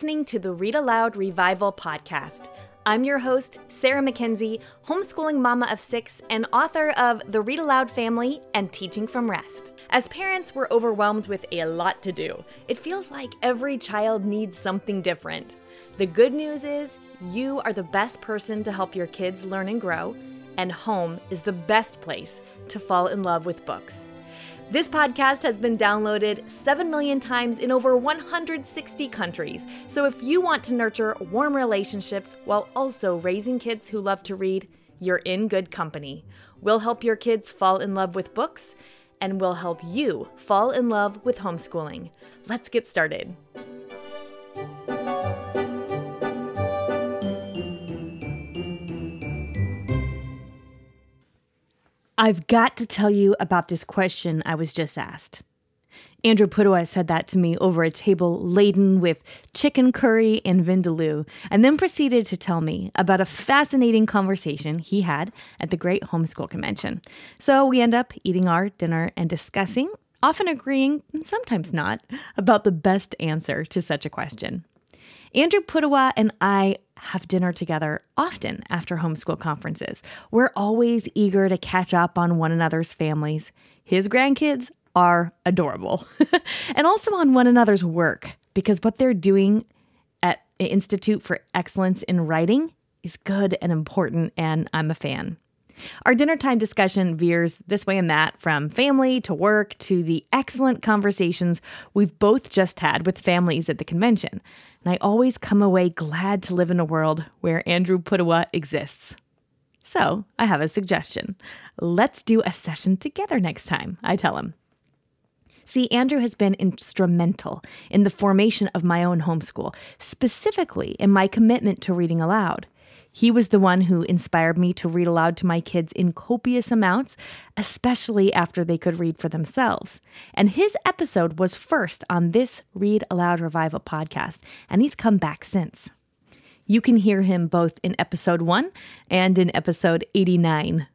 listening to the Read Aloud Revival podcast. I'm your host, Sarah McKenzie, homeschooling mama of six and author of The Read Aloud Family and Teaching from Rest. As parents, we're overwhelmed with a lot to do. It feels like every child needs something different. The good news is, you are the best person to help your kids learn and grow, and home is the best place to fall in love with books. This podcast has been downloaded 7 million times in over 160 countries. So if you want to nurture warm relationships while also raising kids who love to read, you're in good company. We'll help your kids fall in love with books, and we'll help you fall in love with homeschooling. Let's get started. I've got to tell you about this question I was just asked. Andrew Pudewa said that to me over a table laden with chicken curry and vindaloo, and then proceeded to tell me about a fascinating conversation he had at the Great Homeschool Convention. So we end up eating our dinner and discussing, often agreeing, sometimes not, about the best answer to such a question. Andrew Pudewa and I have dinner together often after homeschool conferences. We're always eager to catch up on one another's families. His grandkids are adorable, and also on one another's work because what they're doing at Institute for Excellence in Writing is good and important, and I'm a fan. Our dinner time discussion veers this way and that from family to work to the excellent conversations we've both just had with families at the convention and I always come away glad to live in a world where Andrew Pudewa exists. So I have a suggestion. Let's do a session together next time, I tell him. See, Andrew has been instrumental in the formation of my own homeschool, specifically in my commitment to reading aloud. He was the one who inspired me to read aloud to my kids in copious amounts, especially after they could read for themselves. And his episode was first on this Read Aloud Revival podcast, and he's come back since. You can hear him both in episode 1 and in episode 89.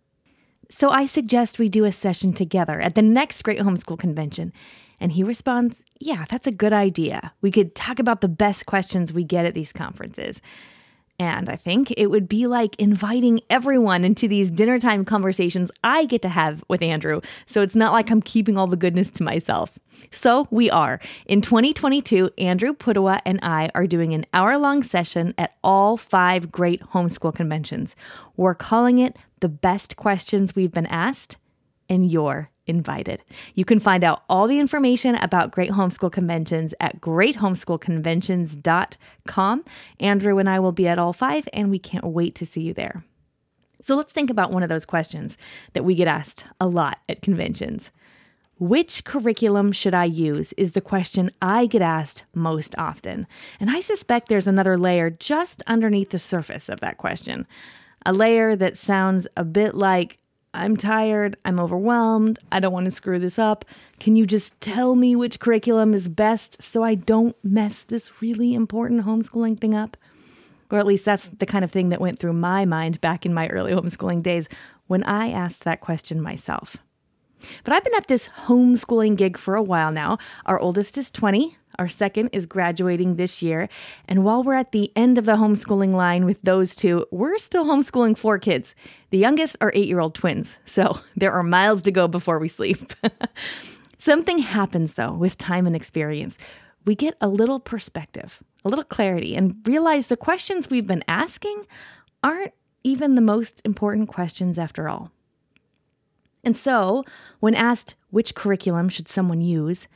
So I suggest we do a session together at the next Great Homeschool Convention. And he responds, Yeah, that's a good idea. We could talk about the best questions we get at these conferences. And I think it would be like inviting everyone into these dinner time conversations I get to have with Andrew. So it's not like I'm keeping all the goodness to myself. So we are. In 2022, Andrew Pudewa and I are doing an hour long session at all five great homeschool conventions. We're calling it The Best Questions We've Been Asked, and You're invited. You can find out all the information about Great Homeschool Conventions at greathomeschoolconventions.com. Andrew and I will be at all five, and we can't wait to see you there. So let's think about one of those questions that we get asked a lot at conventions. Which curriculum should I use is the question I get asked most often. And I suspect there's another layer just underneath the surface of that question. A layer that sounds a bit like I'm tired, I'm overwhelmed, I don't want to screw this up. Can you just tell me which curriculum is best so I don't mess this really important homeschooling thing up? Or at least that's the kind of thing that went through my mind back in my early homeschooling days when I asked that question myself. But I've been at this homeschooling gig for a while now. Our oldest is 20, our second is graduating this year. And while we're at the end of the homeschooling line with those two, we're still homeschooling four kids. The youngest are eight year old twins. So there are miles to go before we sleep. Something happens, though, with time and experience. We get a little perspective, a little clarity, and realize the questions we've been asking aren't even the most important questions after all. And so, when asked which curriculum should someone use,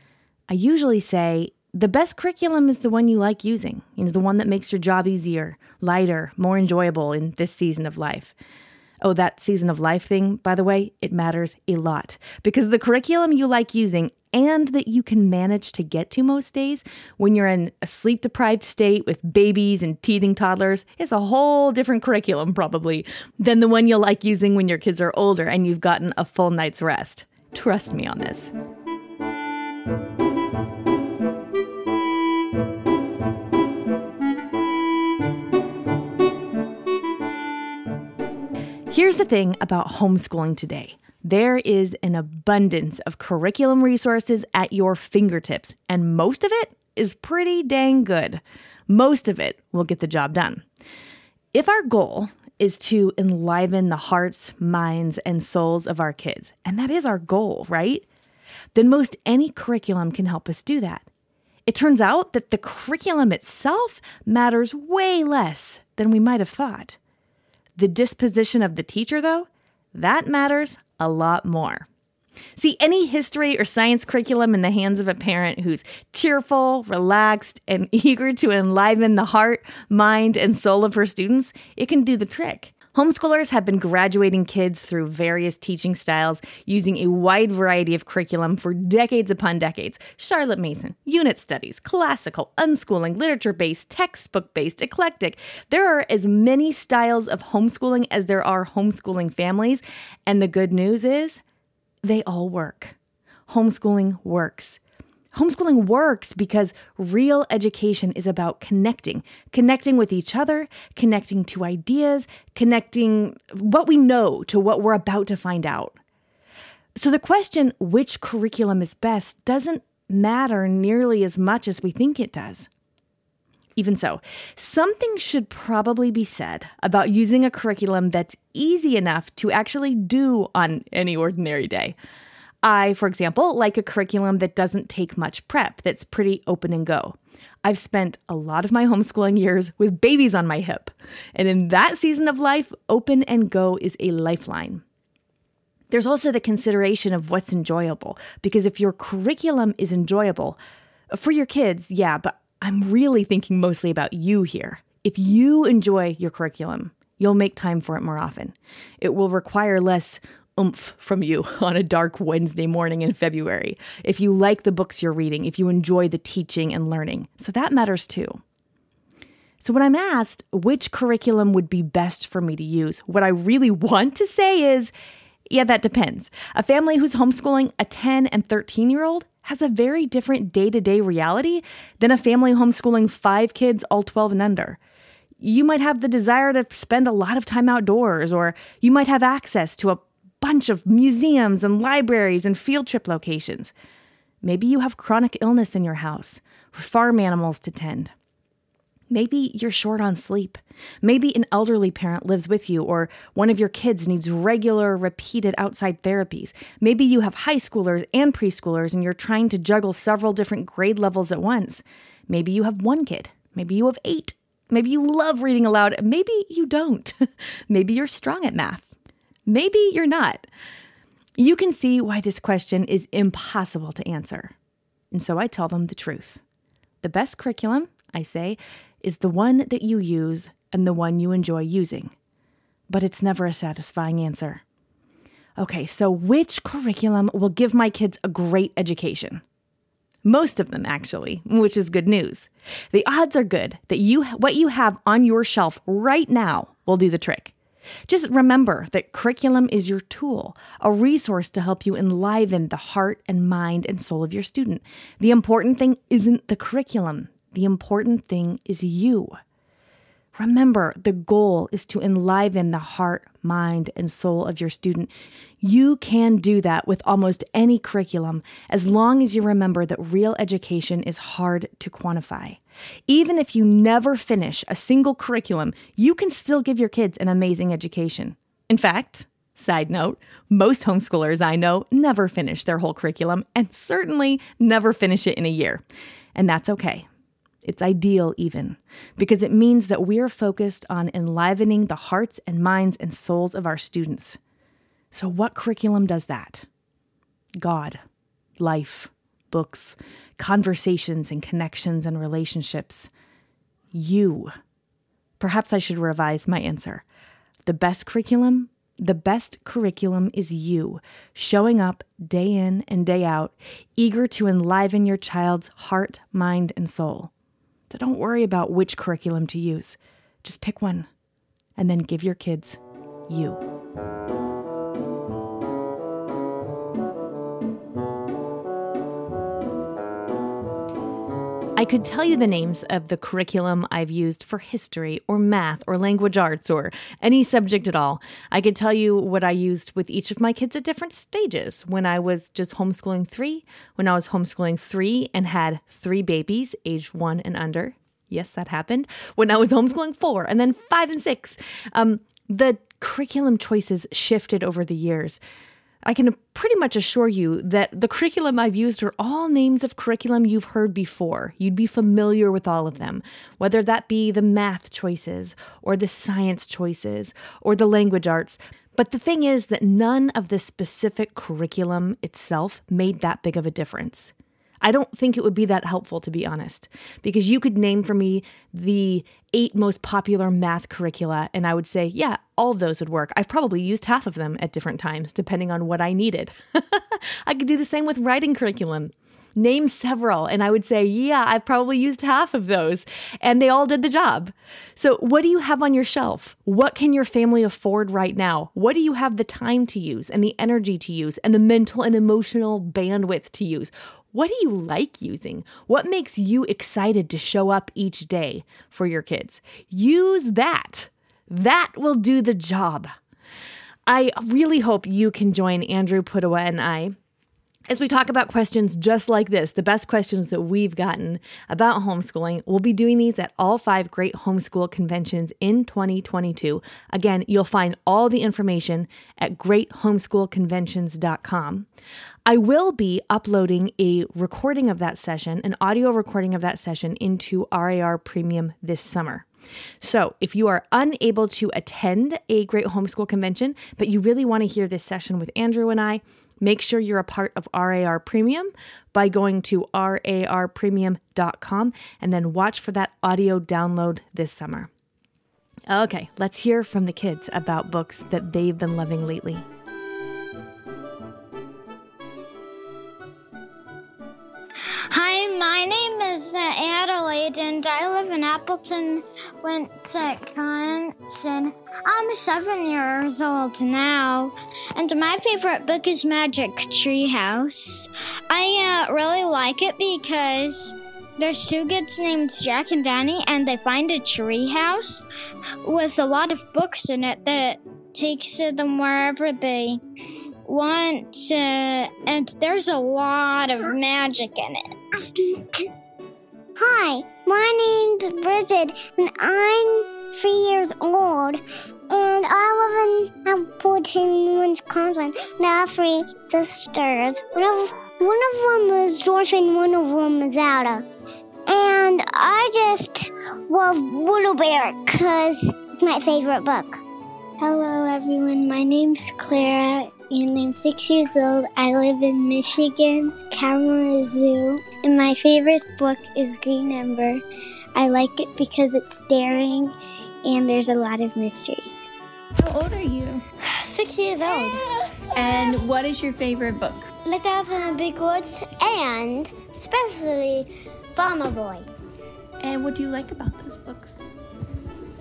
I usually say the best curriculum is the one you like using, you know, the one that makes your job easier, lighter, more enjoyable in this season of life. Oh, that season of life thing, by the way, it matters a lot because the curriculum you like using and that you can manage to get to most days when you're in a sleep deprived state with babies and teething toddlers is a whole different curriculum, probably, than the one you'll like using when your kids are older and you've gotten a full night's rest. Trust me on this. Thing about homeschooling today there is an abundance of curriculum resources at your fingertips, and most of it is pretty dang good. Most of it will get the job done. If our goal is to enliven the hearts, minds, and souls of our kids, and that is our goal, right? Then most any curriculum can help us do that. It turns out that the curriculum itself matters way less than we might have thought. The disposition of the teacher, though, that matters a lot more. See, any history or science curriculum in the hands of a parent who's cheerful, relaxed, and eager to enliven the heart, mind, and soul of her students, it can do the trick. Homeschoolers have been graduating kids through various teaching styles using a wide variety of curriculum for decades upon decades. Charlotte Mason, unit studies, classical, unschooling, literature based, textbook based, eclectic. There are as many styles of homeschooling as there are homeschooling families. And the good news is they all work. Homeschooling works. Homeschooling works because real education is about connecting, connecting with each other, connecting to ideas, connecting what we know to what we're about to find out. So the question, which curriculum is best, doesn't matter nearly as much as we think it does. Even so, something should probably be said about using a curriculum that's easy enough to actually do on any ordinary day. I, for example, like a curriculum that doesn't take much prep, that's pretty open and go. I've spent a lot of my homeschooling years with babies on my hip. And in that season of life, open and go is a lifeline. There's also the consideration of what's enjoyable, because if your curriculum is enjoyable, for your kids, yeah, but I'm really thinking mostly about you here. If you enjoy your curriculum, you'll make time for it more often. It will require less oomph from you on a dark Wednesday morning in February. If you like the books you're reading, if you enjoy the teaching and learning. So that matters too. So, when I'm asked which curriculum would be best for me to use, what I really want to say is yeah, that depends. A family who's homeschooling a 10 and 13 year old has a very different day to day reality than a family homeschooling five kids, all 12 and under. You might have the desire to spend a lot of time outdoors, or you might have access to a bunch of museums and libraries and field trip locations. Maybe you have chronic illness in your house, or farm animals to tend. Maybe you're short on sleep. Maybe an elderly parent lives with you, or one of your kids needs regular, repeated outside therapies. Maybe you have high schoolers and preschoolers, and you're trying to juggle several different grade levels at once. Maybe you have one kid. Maybe you have eight. Maybe you love reading aloud. Maybe you don't. Maybe you're strong at math. Maybe you're not. You can see why this question is impossible to answer. And so I tell them the truth. The best curriculum, I say, is the one that you use and the one you enjoy using. But it's never a satisfying answer. Okay, so which curriculum will give my kids a great education? Most of them, actually, which is good news. The odds are good that you what you have on your shelf right now will do the trick. Just remember that curriculum is your tool, a resource to help you enliven the heart and mind and soul of your student. The important thing isn't the curriculum, the important thing is you. Remember, the goal is to enliven the heart, mind, and soul of your student. You can do that with almost any curriculum as long as you remember that real education is hard to quantify. Even if you never finish a single curriculum, you can still give your kids an amazing education. In fact, Side note, most homeschoolers I know never finish their whole curriculum and certainly never finish it in a year. And that's okay. It's ideal, even, because it means that we are focused on enlivening the hearts and minds and souls of our students. So, what curriculum does that? God, life, books, conversations and connections and relationships. You. Perhaps I should revise my answer. The best curriculum the best curriculum is you, showing up day in and day out, eager to enliven your child's heart, mind, and soul. So don't worry about which curriculum to use. Just pick one and then give your kids you. I could tell you the names of the curriculum I've used for history or math or language arts or any subject at all. I could tell you what I used with each of my kids at different stages when I was just homeschooling three, when I was homeschooling three and had three babies aged one and under, Yes, that happened when I was homeschooling four and then five and six. Um, the curriculum choices shifted over the years. I can pretty much assure you that the curriculum I've used are all names of curriculum you've heard before. You'd be familiar with all of them, whether that be the math choices or the science choices or the language arts. But the thing is that none of the specific curriculum itself made that big of a difference. I don't think it would be that helpful, to be honest, because you could name for me the eight most popular math curricula, and I would say, yeah, all those would work. I've probably used half of them at different times, depending on what I needed. I could do the same with writing curriculum. Name several, and I would say, yeah, I've probably used half of those, and they all did the job. So, what do you have on your shelf? What can your family afford right now? What do you have the time to use, and the energy to use, and the mental and emotional bandwidth to use? What do you like using? What makes you excited to show up each day for your kids? Use that. That will do the job. I really hope you can join Andrew Pudewa and I as we talk about questions just like this, the best questions that we've gotten about homeschooling, we'll be doing these at all five great homeschool conventions in 2022. Again, you'll find all the information at greathomeschoolconventions.com. I will be uploading a recording of that session, an audio recording of that session, into RAR Premium this summer. So, if you are unable to attend a great homeschool convention, but you really want to hear this session with Andrew and I, Make sure you're a part of RAR Premium by going to rarpremium.com and then watch for that audio download this summer. Okay, let's hear from the kids about books that they've been loving lately. Hi, my name is uh, Adelaide, and I live in Appleton, Wisconsin. I'm seven years old now, and my favorite book is Magic Tree House. I uh, really like it because there's two kids named Jack and Annie, and they find a tree house with a lot of books in it that takes them wherever they want to, and there's a lot of magic in it. Hi, my name's Bridget, and I'm three years old, and I live in Appleton, Wisconsin. And I have three sisters. One of, one of them is Dorothy, and one of them is Ada. And I just love Little Bear because it's my favorite book. Hello, everyone. My name's Clara, and I'm six years old. I live in Michigan, Kalamazoo, and my favorite book is Green Ember. I like it because it's daring and there's a lot of mysteries. How old are you? Six years old. And what is your favorite book? Look Out in the Big Woods and especially Farmer Boy. And what do you like about those books?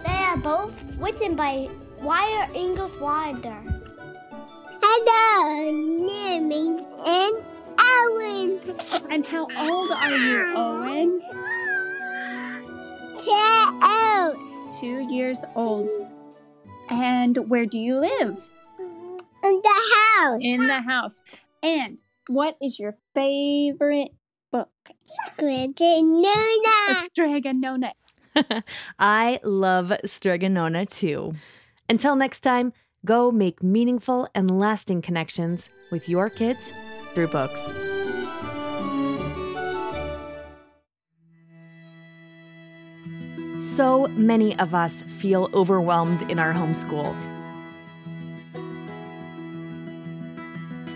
They are both written by Laura Ingalls Wilder. Hello, name is and Owen. And how old are you, Owen? Two. Two years old. And where do you live? In the house. In the house. And what is your favorite book? Strega Nona. Straganona. I love Strega Nona too. Until next time, go make meaningful and lasting connections with your kids through books. So many of us feel overwhelmed in our homeschool.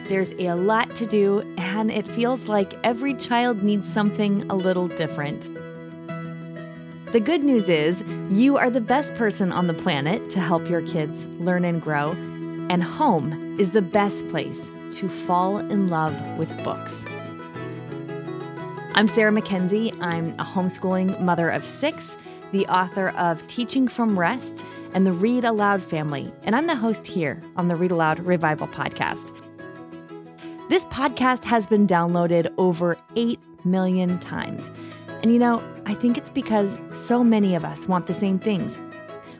There's a lot to do, and it feels like every child needs something a little different. The good news is, you are the best person on the planet to help your kids learn and grow, and home is the best place to fall in love with books. I'm Sarah McKenzie. I'm a homeschooling mother of six, the author of Teaching from Rest and the Read Aloud Family, and I'm the host here on the Read Aloud Revival podcast. This podcast has been downloaded over 8 million times. And you know, I think it's because so many of us want the same things.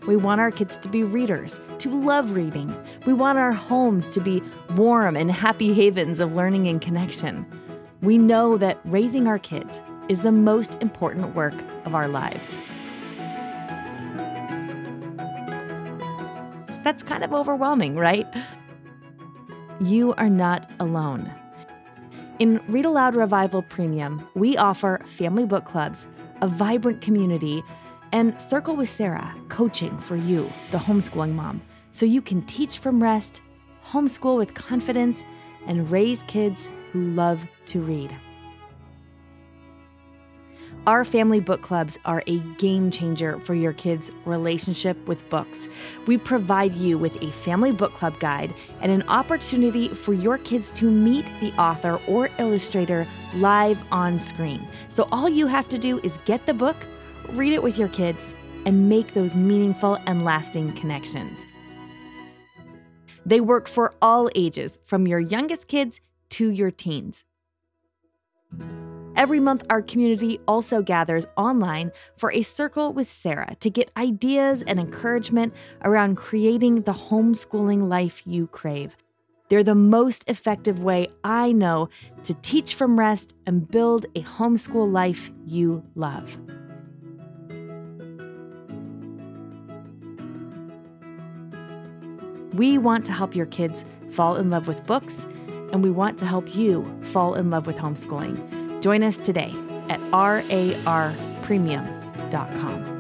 We want our kids to be readers, to love reading. We want our homes to be warm and happy havens of learning and connection. We know that raising our kids, is the most important work of our lives. That's kind of overwhelming, right? You are not alone. In Read Aloud Revival Premium, we offer family book clubs, a vibrant community, and Circle with Sarah coaching for you, the homeschooling mom, so you can teach from rest, homeschool with confidence, and raise kids who love to read. Our family book clubs are a game changer for your kids' relationship with books. We provide you with a family book club guide and an opportunity for your kids to meet the author or illustrator live on screen. So all you have to do is get the book, read it with your kids, and make those meaningful and lasting connections. They work for all ages, from your youngest kids to your teens. Every month, our community also gathers online for a circle with Sarah to get ideas and encouragement around creating the homeschooling life you crave. They're the most effective way I know to teach from rest and build a homeschool life you love. We want to help your kids fall in love with books, and we want to help you fall in love with homeschooling. Join us today at rarpremium.com.